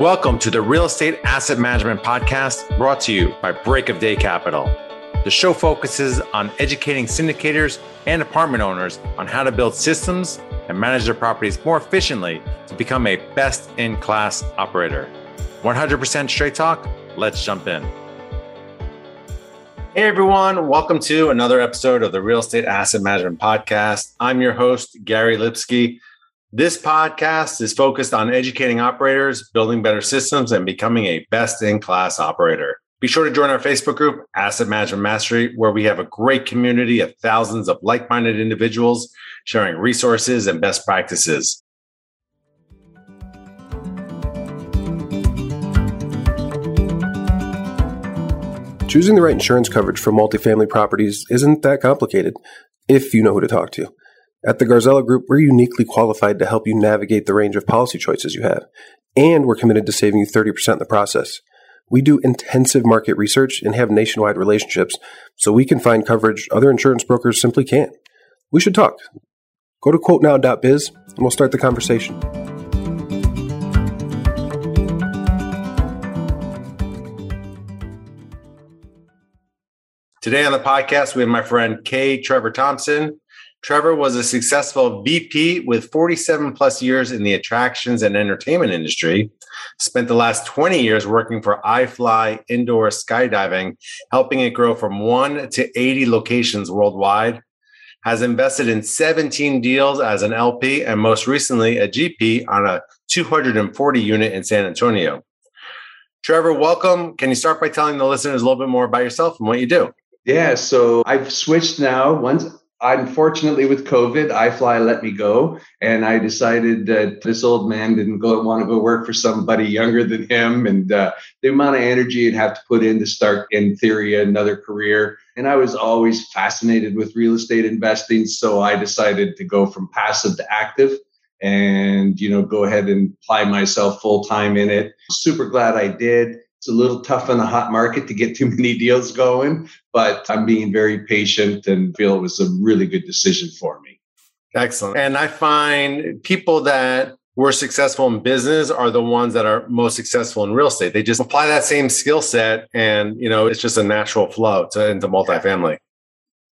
Welcome to the Real Estate Asset Management Podcast brought to you by Break of Day Capital. The show focuses on educating syndicators and apartment owners on how to build systems and manage their properties more efficiently to become a best in class operator. 100% straight talk. Let's jump in. Hey everyone, welcome to another episode of the Real Estate Asset Management Podcast. I'm your host, Gary Lipsky. This podcast is focused on educating operators, building better systems, and becoming a best in class operator. Be sure to join our Facebook group, Asset Management Mastery, where we have a great community of thousands of like minded individuals sharing resources and best practices. Choosing the right insurance coverage for multifamily properties isn't that complicated if you know who to talk to. At the Garzella Group, we're uniquely qualified to help you navigate the range of policy choices you have, and we're committed to saving you 30% in the process. We do intensive market research and have nationwide relationships, so we can find coverage other insurance brokers simply can't. We should talk. Go to quotenow.biz and we'll start the conversation. Today on the podcast, we have my friend K. Trevor Thompson. Trevor was a successful VP with 47 plus years in the attractions and entertainment industry. Spent the last 20 years working for iFly Indoor Skydiving, helping it grow from one to 80 locations worldwide. Has invested in 17 deals as an LP and most recently a GP on a 240 unit in San Antonio. Trevor, welcome. Can you start by telling the listeners a little bit more about yourself and what you do? Yeah, so I've switched now. Once unfortunately with covid ifly let me go and i decided that this old man didn't go want to go work for somebody younger than him and uh, the amount of energy he'd have to put in to start in theory another career. And i was always fascinated with real estate investing so i decided to go from passive to active and you know go ahead and apply myself full time in it. Super glad i did it's a little tough in the hot market to get too many deals going, but I'm being very patient and feel it was a really good decision for me. Excellent. And I find people that were successful in business are the ones that are most successful in real estate. They just apply that same skill set and, you know, it's just a natural flow to into multifamily.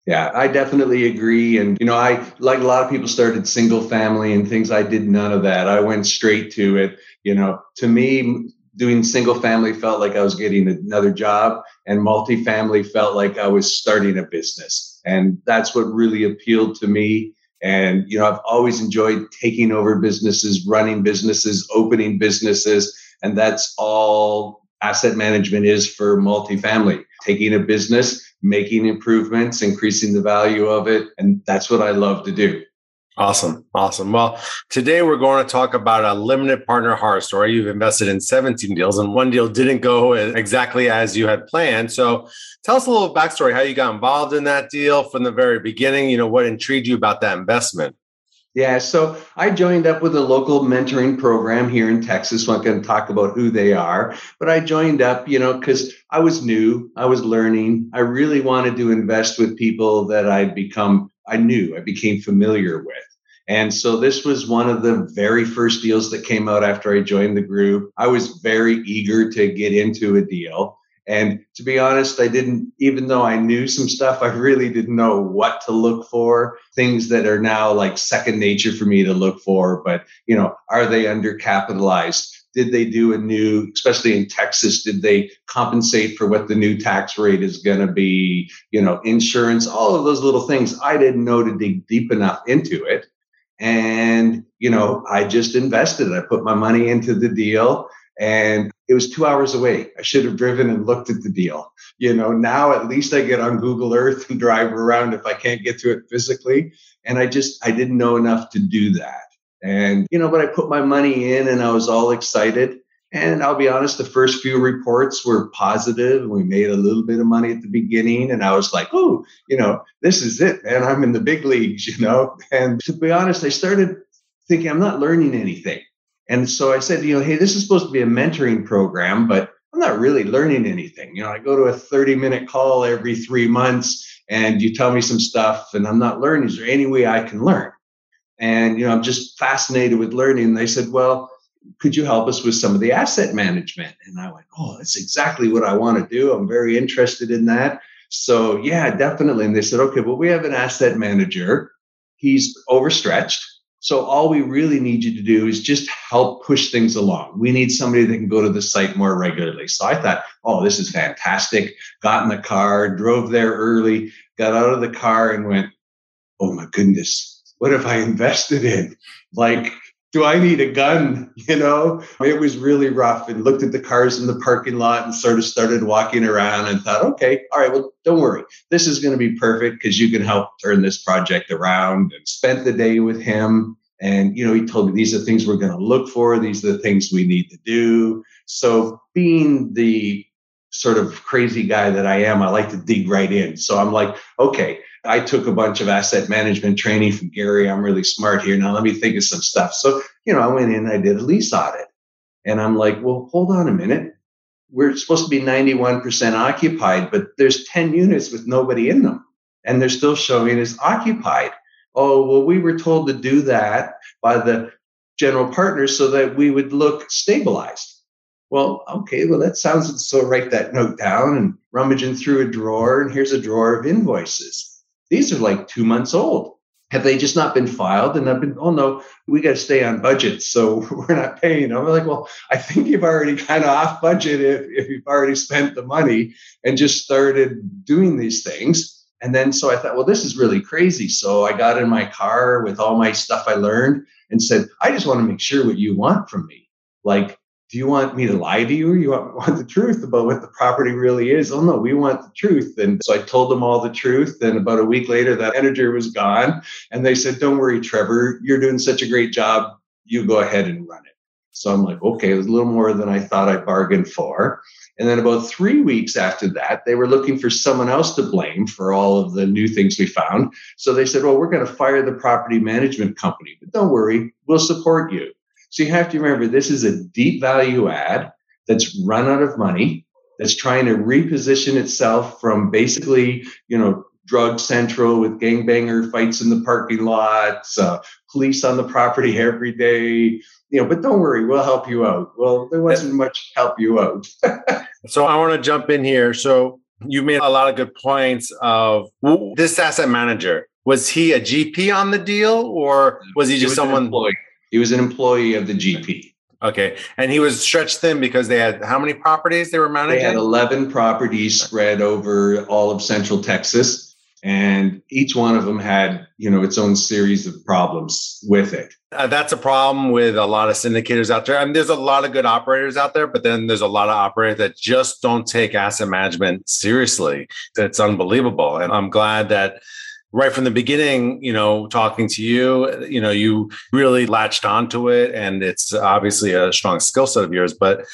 Yeah, I definitely agree. And, you know, I, like a lot of people, started single family and things. I did none of that. I went straight to it. You know, to me, doing single family felt like I was getting another job, and multifamily felt like I was starting a business. And that's what really appealed to me. And, you know, I've always enjoyed taking over businesses, running businesses, opening businesses. And that's all asset management is for multifamily taking a business, making improvements, increasing the value of it. And that's what I love to do. Awesome. Awesome. Well, today we're going to talk about a limited partner horror story. You've invested in 17 deals and one deal didn't go exactly as you had planned. So tell us a little backstory, how you got involved in that deal from the very beginning. You know, what intrigued you about that investment? Yeah, so I joined up with a local mentoring program here in Texas. So I'm going to talk about who they are, but I joined up, you know, because I was new, I was learning. I really wanted to invest with people that I'd become I knew, I became familiar with. And so this was one of the very first deals that came out after I joined the group. I was very eager to get into a deal. And to be honest, I didn't, even though I knew some stuff, I really didn't know what to look for. Things that are now like second nature for me to look for. But, you know, are they undercapitalized? Did they do a new especially in texas did they compensate for what the new tax rate is going to be? You know insurance all of those little things. I didn't know to dig deep enough into it. And you know i just invested. I put my money into the deal and it was two hours away. I should have driven and looked at the deal. You know now at least i get on google earth and drive around if i can't get to it physically. And i just i didn't know enough to do that and, you know, but I put my money in and I was all excited. And I'll be honest, the first few reports were positive. We made a little bit of money at the beginning. And I was like, oh, you know, this is it, man. I'm in the big leagues, you know. And to be honest, I started thinking I'm not learning anything. And so I said, you know, hey, this is supposed to be a mentoring program, but I'm not really learning anything. You know, I go to a 30 minute call every three months and you tell me some stuff and I'm not learning. Is there any way I can learn? And you know i'm just fascinated with learning and they said well could you help us with some of the asset management? And I went, oh, that's exactly what I want to do. I'm very interested in that. So, yeah, definitely. And they said, okay, well, we have an asset manager. He's overstretched. So, all we really need you to do is just help push things along. We need somebody that can go to the site more regularly. So, I thought, oh, this is fantastic. Got in the car, drove there early, got out of the car, and went, oh my goodness, what have I invested in? Like, do I need a gun? You know, it was really rough and looked at the cars in the parking lot and sort of started walking around and thought, okay, all right, well, don't worry. This is going to be perfect because you can help turn this project around and spent the day with him. And, you know, he told me these are things we're going to look for. These are the things we need to do. So being the sort of crazy guy that I am, I like to dig right in. So I'm like, okay, I took a bunch of asset management training from Gary. I'm really smart here. Now let me think of some stuff. So, you know, I went in, I did a lease audit. And I'm like, well, hold on a minute. We're supposed to be 91% occupied, but there's 10 units with nobody in them. And they're still showing as occupied. Oh, well, we were told to do that by the general partners so that we would look stabilized. Well, okay, well, that sounds so write that note down and rummaging through a drawer, and here's a drawer of invoices these are like two months old. Have they just not been filed? And I've been, oh no, we got to stay on budget. So we're not paying. I'm like, well, I think you've already kind of off budget if, if you've already spent the money and just started doing these things. And then so I thought, well, this is really crazy. So I got in my car with all my stuff I learned and said, I just want to make sure what you want from me. Like, do you want me to lie to you or you want, want, the truth about what the property really is? Oh no, we want the truth. And so I told them all the truth. And about a week later, that manager was gone. And they said, Don't worry, Trevor, you're doing such a great job. You go ahead and run it. So I'm like, okay, it was a little more than I thought I bargained for. And then about three weeks after that, they were looking for someone else to blame for all of the new things we found. So they said, well, we're going to fire the property management company, but don't worry, we'll support you. So you have to remember this is a deep value add that's run out of money, that's trying to reposition itself from basically, you know, drug central with gangbanger fights in the parking lots, uh, police on the property every day. You know, but don't worry, we'll help you out. Well, there wasn't much help you out. so I want to jump in here. So you made a lot of good points of this asset manager. Was he a GP on the deal or was he just was someone? Employee. He was an employee of the GP. Okay. And he was stretched thin because they had how many properties they were managing? They had 11 properties spread over all of central Texas. And each one of them had, you know, its own series of problems with it. Uh, that's a problem with a lot of syndicators out there. I mean, there's a lot of good operators out there, but then there's a lot of operators that just don't take asset management seriously. It's unbelievable. And I'm glad that right from the beginning, you know, talking to you, you know, you really latched onto it and it's obviously a strong skill set of yours, but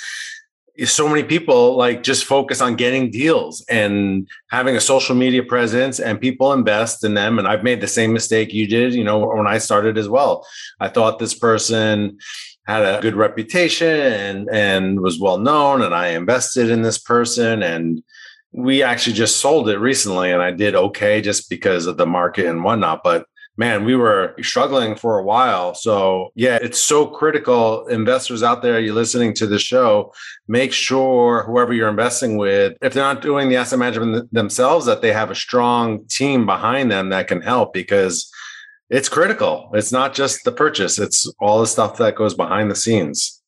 so many people like just focus on getting deals and having a social media presence and people invest in them and I've made the same mistake you did, you know, when I started as well. I thought this person had a good reputation and and was well known and I invested in this person and we actually just sold it recently and I did okay just because of the market and whatnot. But man, we were struggling for a while. So, yeah, it's so critical. Investors out there, you're listening to the show, make sure whoever you're investing with, if they're not doing the asset management themselves, that they have a strong team behind them that can help because it's critical. It's not just the purchase, it's all the stuff that goes behind the scenes.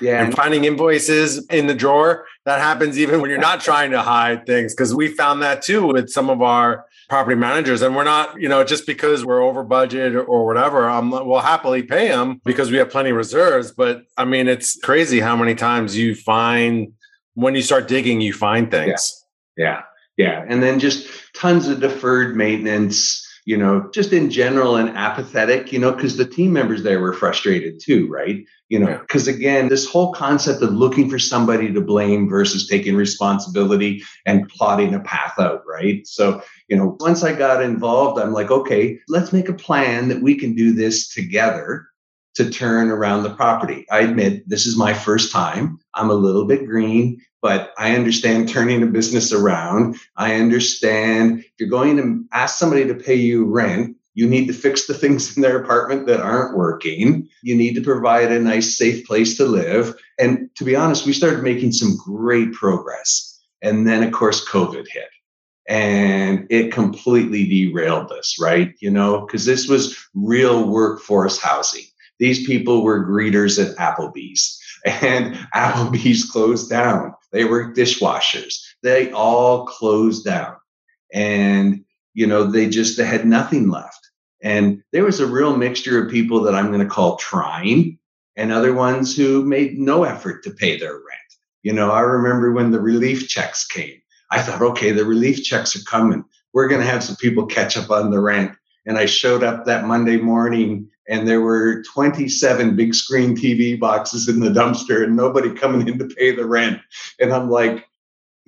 Yeah. And finding invoices in the drawer, that happens even when you're not trying to hide things. Cause we found that too with some of our property managers. And we're not, you know, just because we're over budget or whatever, I'm we'll happily pay them because we have plenty of reserves. But I mean, it's crazy how many times you find when you start digging, you find things. Yeah. Yeah. yeah. And then just tons of deferred maintenance you know, just in general and apathetic, you know, because the team members there were frustrated too, right? You know, because again, this whole concept of looking for somebody to blame versus taking responsibility and plotting a path out, right? So, you know, once I got involved, I'm like, okay, let's make a plan that we can do this together to turn around the property. I admit this is my first time. I'm a little bit green but I understand turning a business around. I understand if you're going to ask somebody to pay you rent, You need to fix the things in their apartment that aren't working. You need to provide a nice, safe place to live. And to be honest, we started making some great progress. And then, of course, COVID hit and it completely derailed us, right? You know, because this was real workforce housing. These people were greeters at Applebee's, and Applebee's closed down. They were dishwashers. They all closed down. And, you know, they just they had nothing left. And there was a real mixture of people that I'm going to call trying and other ones who made no effort to pay their rent. You know, I remember when the relief checks came I thought, okay, the relief checks are coming. We're going to have some people catch up on the rent. And I showed up that Monday morning and there were 27 big screen TV boxes in the dumpster and nobody coming in to pay the rent. And I'm like,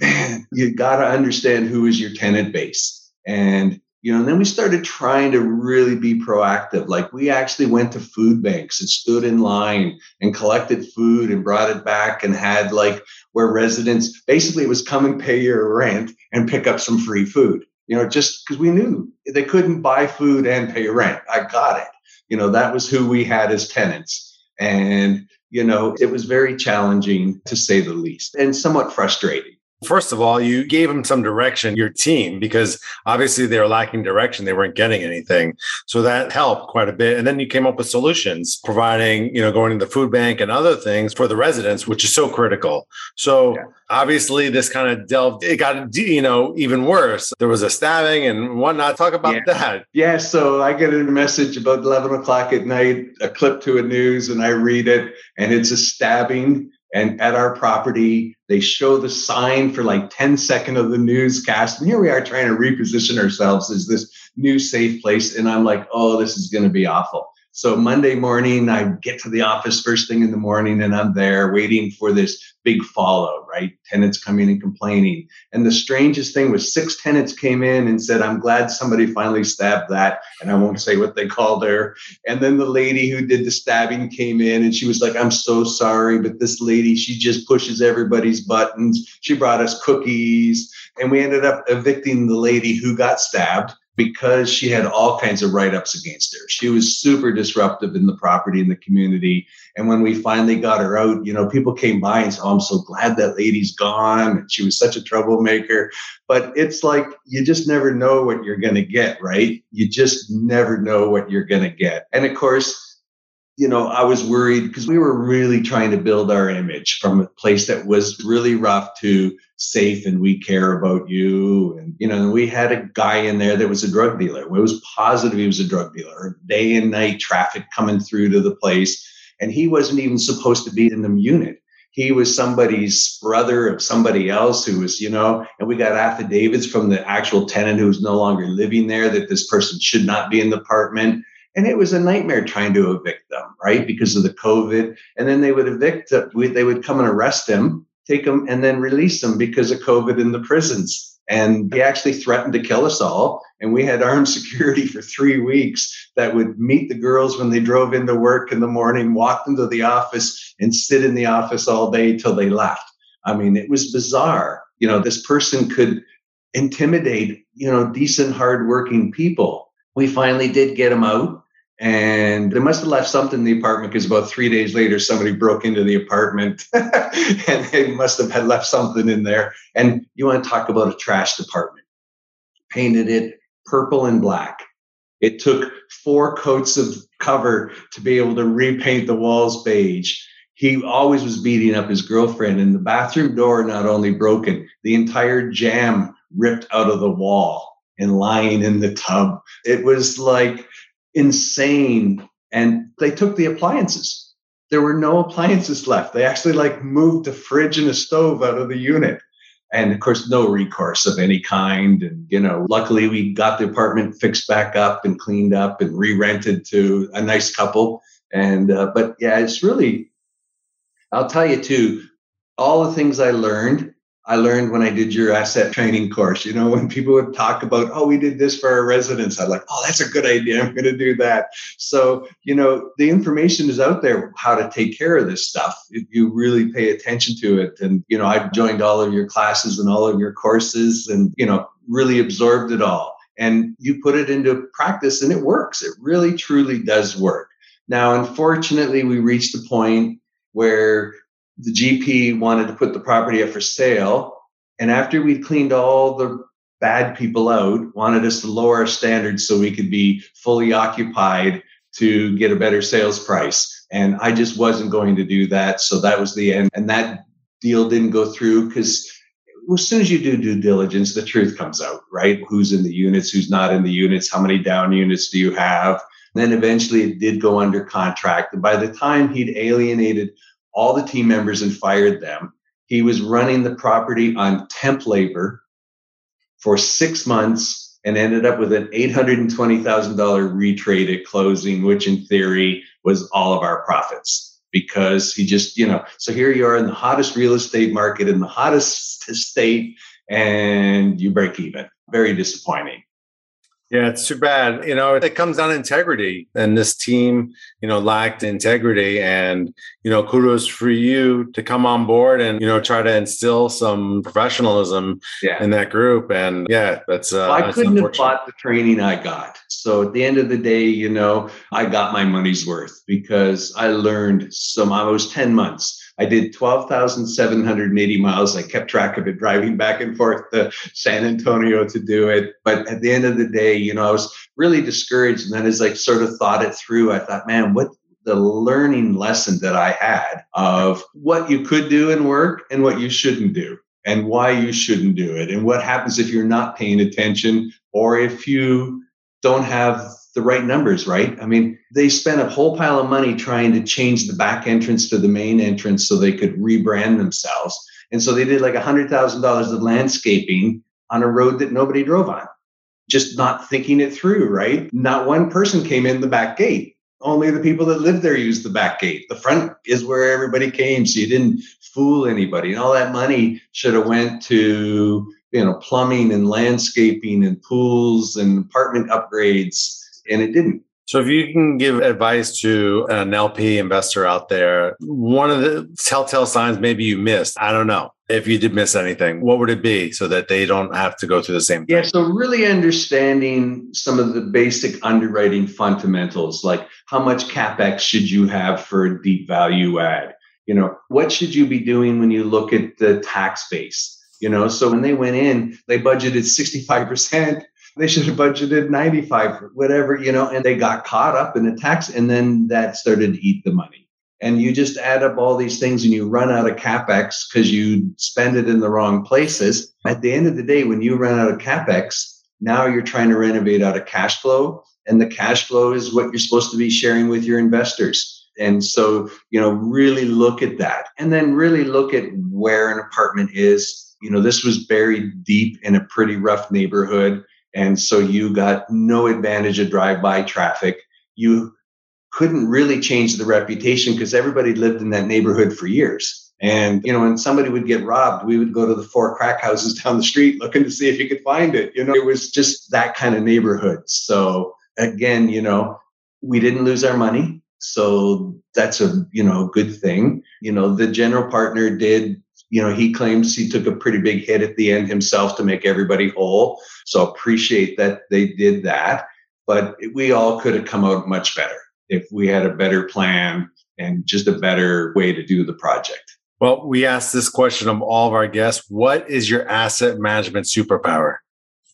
man, you got to understand who is your tenant base. And you know, and then we started trying to really be proactive. Like we actually went to food banks and stood in line and collected food and brought it back and had like where residents basically it was come and pay your rent and pick up some free food. You know, just because we knew they couldn't buy food and pay rent. I got it. You know, that was who we had as tenants. And, you know, it was very challenging to say the least and somewhat frustrating First of all, you gave them some direction, your team, because obviously they were lacking direction. They weren't getting anything. So that helped quite a bit. And then you came up with solutions, providing, you know, going to the food bank and other things for the residents, which is so critical. So yeah. obviously this kind of delved, it got, you know, even worse. There was a stabbing and whatnot. Talk about yeah. that. Yeah. So I get a message about 11 o'clock at night, a clip to a news, and I read it, and it's a stabbing and at our property they show the sign for like 10 seconds of the newscast. And here we are trying to reposition ourselves as this new safe place. And i'm like oh this is going to be awful so Monday morning, I get to the office first thing in the morning and I'm there waiting for this big fallout, right? Tenants coming and complaining. And the strangest thing was six tenants came in and said, I'm glad somebody finally stabbed that. And I won't say what they called her. And then the lady who did the stabbing came in and she was like, I'm so sorry, but this lady, she just pushes everybody's buttons. She brought us cookies. And we ended up evicting the lady who got stabbed because she had all kinds of write ups against her. She was super disruptive in the property in the community. And when we finally got her out, you know, people came by and said, Oh, I'm so glad that lady's gone. And she was such a troublemaker. But it's like you just never know what you're going to get, right? You just never know what you're going to get. And of course, you know, I was worried because we were really trying to build our image from a place that was really rough to safe and we care about you. And, you know, we had a guy in there that was a drug dealer. It was positive he was a drug dealer, day and night traffic coming through to the place. And he wasn't even supposed to be in the unit. He was somebody's brother of somebody else who was, you know, and we got affidavits from the actual tenant who was no longer living there that this person should not be in the apartment. And it was a nightmare trying to evict them, right? Because of the COVID. And then they would evict, them. they would come and arrest him take them and then release them because of COVID in the prisons. And he actually threatened to kill us all. And we had armed security for three weeks that would meet the girls when they drove into work in the morning, walk into the office, and sit in the office all day till they left. I mean, it was bizarre. You know, this person could intimidate, you know, decent, hardworking people. We finally did get him out and they must have left something in the apartment because about three days later somebody broke into the apartment. And they must have had left something in there. And you want to talk about a trash department. Painted it purple and black. It took four coats of cover to be able to repaint the walls beige. He always was beating up his girlfriend and the bathroom door not only broken the entire jamb ripped out of the wall and lying in the tub. It was like insane. And they took the appliances. There were no appliances left. They actually like moved a fridge and a stove out of the unit. And of course, no recourse of any kind. And, you know, luckily we got the apartment fixed back up and cleaned up and re rented to a nice couple. And, uh, but yeah, it's really, I'll tell you too, all the things I learned I learned when I did your asset training course. You know, when people would talk about, oh, we did this for our residents, I'm like, oh, that's a good idea. I'm going to do that. So, you know, the information is out there how to take care of this stuff if you really pay attention to it. And, you know, I've joined all of your classes and all of your courses and, you know, really absorbed it all. and you put it into practice and it works. It really, truly does work. Now, unfortunately, we reached a point where the GP wanted to put the property up for sale. And after we'd cleaned all the bad people out, wanted us to lower our standards so we could be fully occupied to get a better sales price. And I just wasn't going to do that. So that was the end. And that deal didn't go through because as soon as you do due diligence, the truth comes out, right? Who's in the units, who's not in the units, how many down units do you have? And then eventually it did go under contract. And by the time he'd alienated all the team members and fired them, he was running the property on temp labor for six months and ended up with an $820,000 retrade at closing, which in theory was all of our profits because he just, you know, so here you are in the hottest real estate market in the hottest state and you break even. Very disappointing. Yeah, it's too bad. You know, it comes down to integrity. And this team, you know, lacked integrity. And, you know, kudos for you to come on board and, you know, try to instill some professionalism yeah. in that group. And yeah, that's uh well, I couldn't have bought the training I got. So at the end of the day, you know, I got my money's worth because I learned some I was 10 months I did 12,780 miles. I kept track of it driving back and forth to San Antonio to do it. But at the end of the day, you know, I was really discouraged. And then as I sort of thought it through, I thought, man, what the learning lesson that I had of what you could do in work and what you shouldn't do and why you shouldn't do it and what happens if you're not paying attention or if you don't have the right numbers, right? I mean, they spent a whole pile of money trying to change the back entrance to the main entrance so they could rebrand themselves. And so they did like $100,000 of landscaping on a road that nobody drove on, just not thinking it through, right? Not one person came in the back gate. Only the people that lived there used the back gate. The front is where everybody came, so you didn't fool anybody. And all that money should have went to you know plumbing and landscaping and pools and apartment upgrades and it didn't. So, if you can give advice to an LP investor out there, one of the telltale signs maybe you missed, I don't know if you did miss anything, what would it be so that they don't have to go through the same thing? Yeah, so really understanding some of the basic underwriting fundamentals, like how much capex should you have for a deep value add? You know, what should you be doing when you look at the tax base? You know, so when they went in, they budgeted 65% they should have budgeted 95 whatever you know and they got caught up in the tax and then that started to eat the money. And you just add up all these things and you run out of capex because you spend it in the wrong places. At the end of the day when you run out of capex now you're trying to renovate out of cash flow and the cash flow is what you're supposed to be sharing with your investors. And so you know really look at that. And then really look at where an apartment is. You know this was buried deep in a pretty rough neighborhood and so you got no advantage of drive-by traffic. You couldn't really change the reputation because everybody lived in that neighborhood for years. And you know, when somebody would get robbed, we would go to the four crack houses down the street looking to see if you could find it. You know, it was just that kind of neighborhood. So again, you know, we didn't lose our money. So that's a, you know, good thing. You know, the general partner did you know, he claims he took a pretty big hit at the end himself to make everybody whole. So appreciate that they did that. But we all could have come out much better if we had a better plan and just a better way to do the project. Well, we asked this question of all of our guests What is your asset management superpower?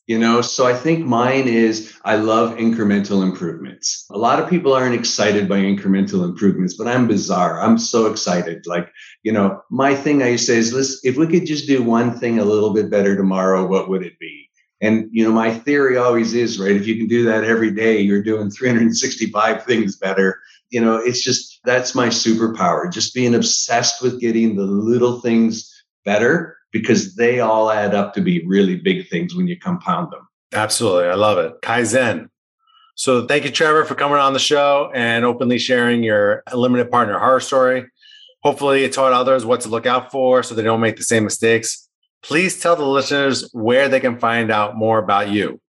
You know, so I think mine is I love incremental improvements. A lot of people aren't excited by incremental improvements, but I'm bizarre. I'm so excited. Like, you know, my thing I say is, listen, if we could just do one thing a little bit better tomorrow, what would it be? And, you know, my theory always is, right, if you can do that every day, you're doing 365 things better. You know, it's just that's my superpower, just being obsessed with getting the little things better because they all add up to be really big things when you compound them. Absolutely. I love it. Kaizen. So thank you, Trevor, for coming on the show and openly sharing your limited partner horror story. Hopefully, it taught others what to look out for so they don't make the same mistakes. Please tell the listeners where they can find out more about you.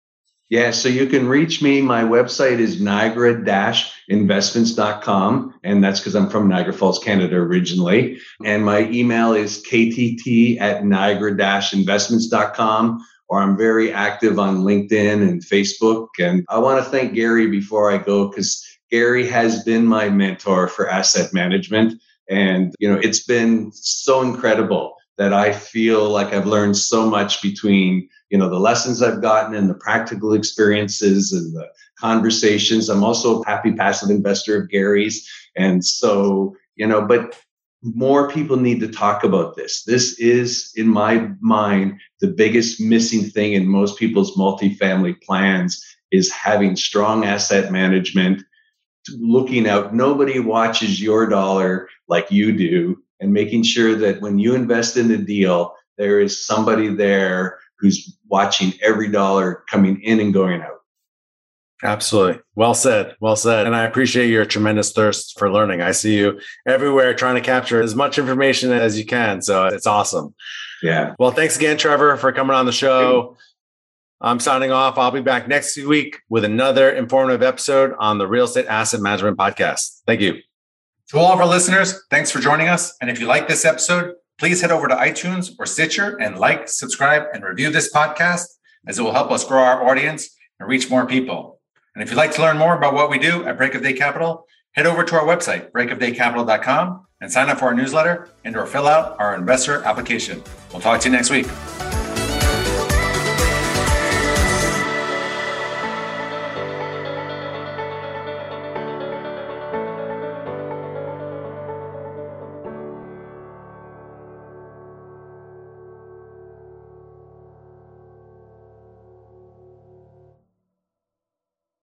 Yeah, so you can reach me. My website is niagara-investments.com. And that's because I'm from Niagara Falls, Canada originally. And my email is ktt at niagara-investments.com or I'm very active on LinkedIn and Facebook. And I want to thank Gary before I go because Gary has been my mentor for asset management. And, you know, it's been so incredible that I feel like I've learned so much between, you know, the lessons I've gotten and the practical experiences and the conversations. I'm also a happy passive investor of Gary's. And so, you know, but more people need to talk about this. This is, in my mind, the biggest missing thing in most people's multifamily plans is having strong asset management, looking out. Nobody watches your dollar like you do, and making sure that when you invest in a deal, there is somebody there who's watching every dollar coming in and going out. Absolutely. Well said. Well said. And I appreciate your tremendous thirst for learning. I see you everywhere trying to capture as much information as you can. So it's awesome. Yeah. Well, thanks again, Trevor, for coming on the show. I'm signing off. I'll be back next week with another informative episode on the Real Estate Asset Management Podcast. Thank you. To all of our listeners, thanks for joining us. And if you like this episode, please head over to iTunes or Stitcher and like, subscribe, and review this podcast as it will help us grow our audience and reach more people. And if you'd like to learn more about what we do at Break of Day Capital, head over to our website, breakofdaycapital.com, and sign up for our newsletter and or fill out our investor application. We'll talk to you next week.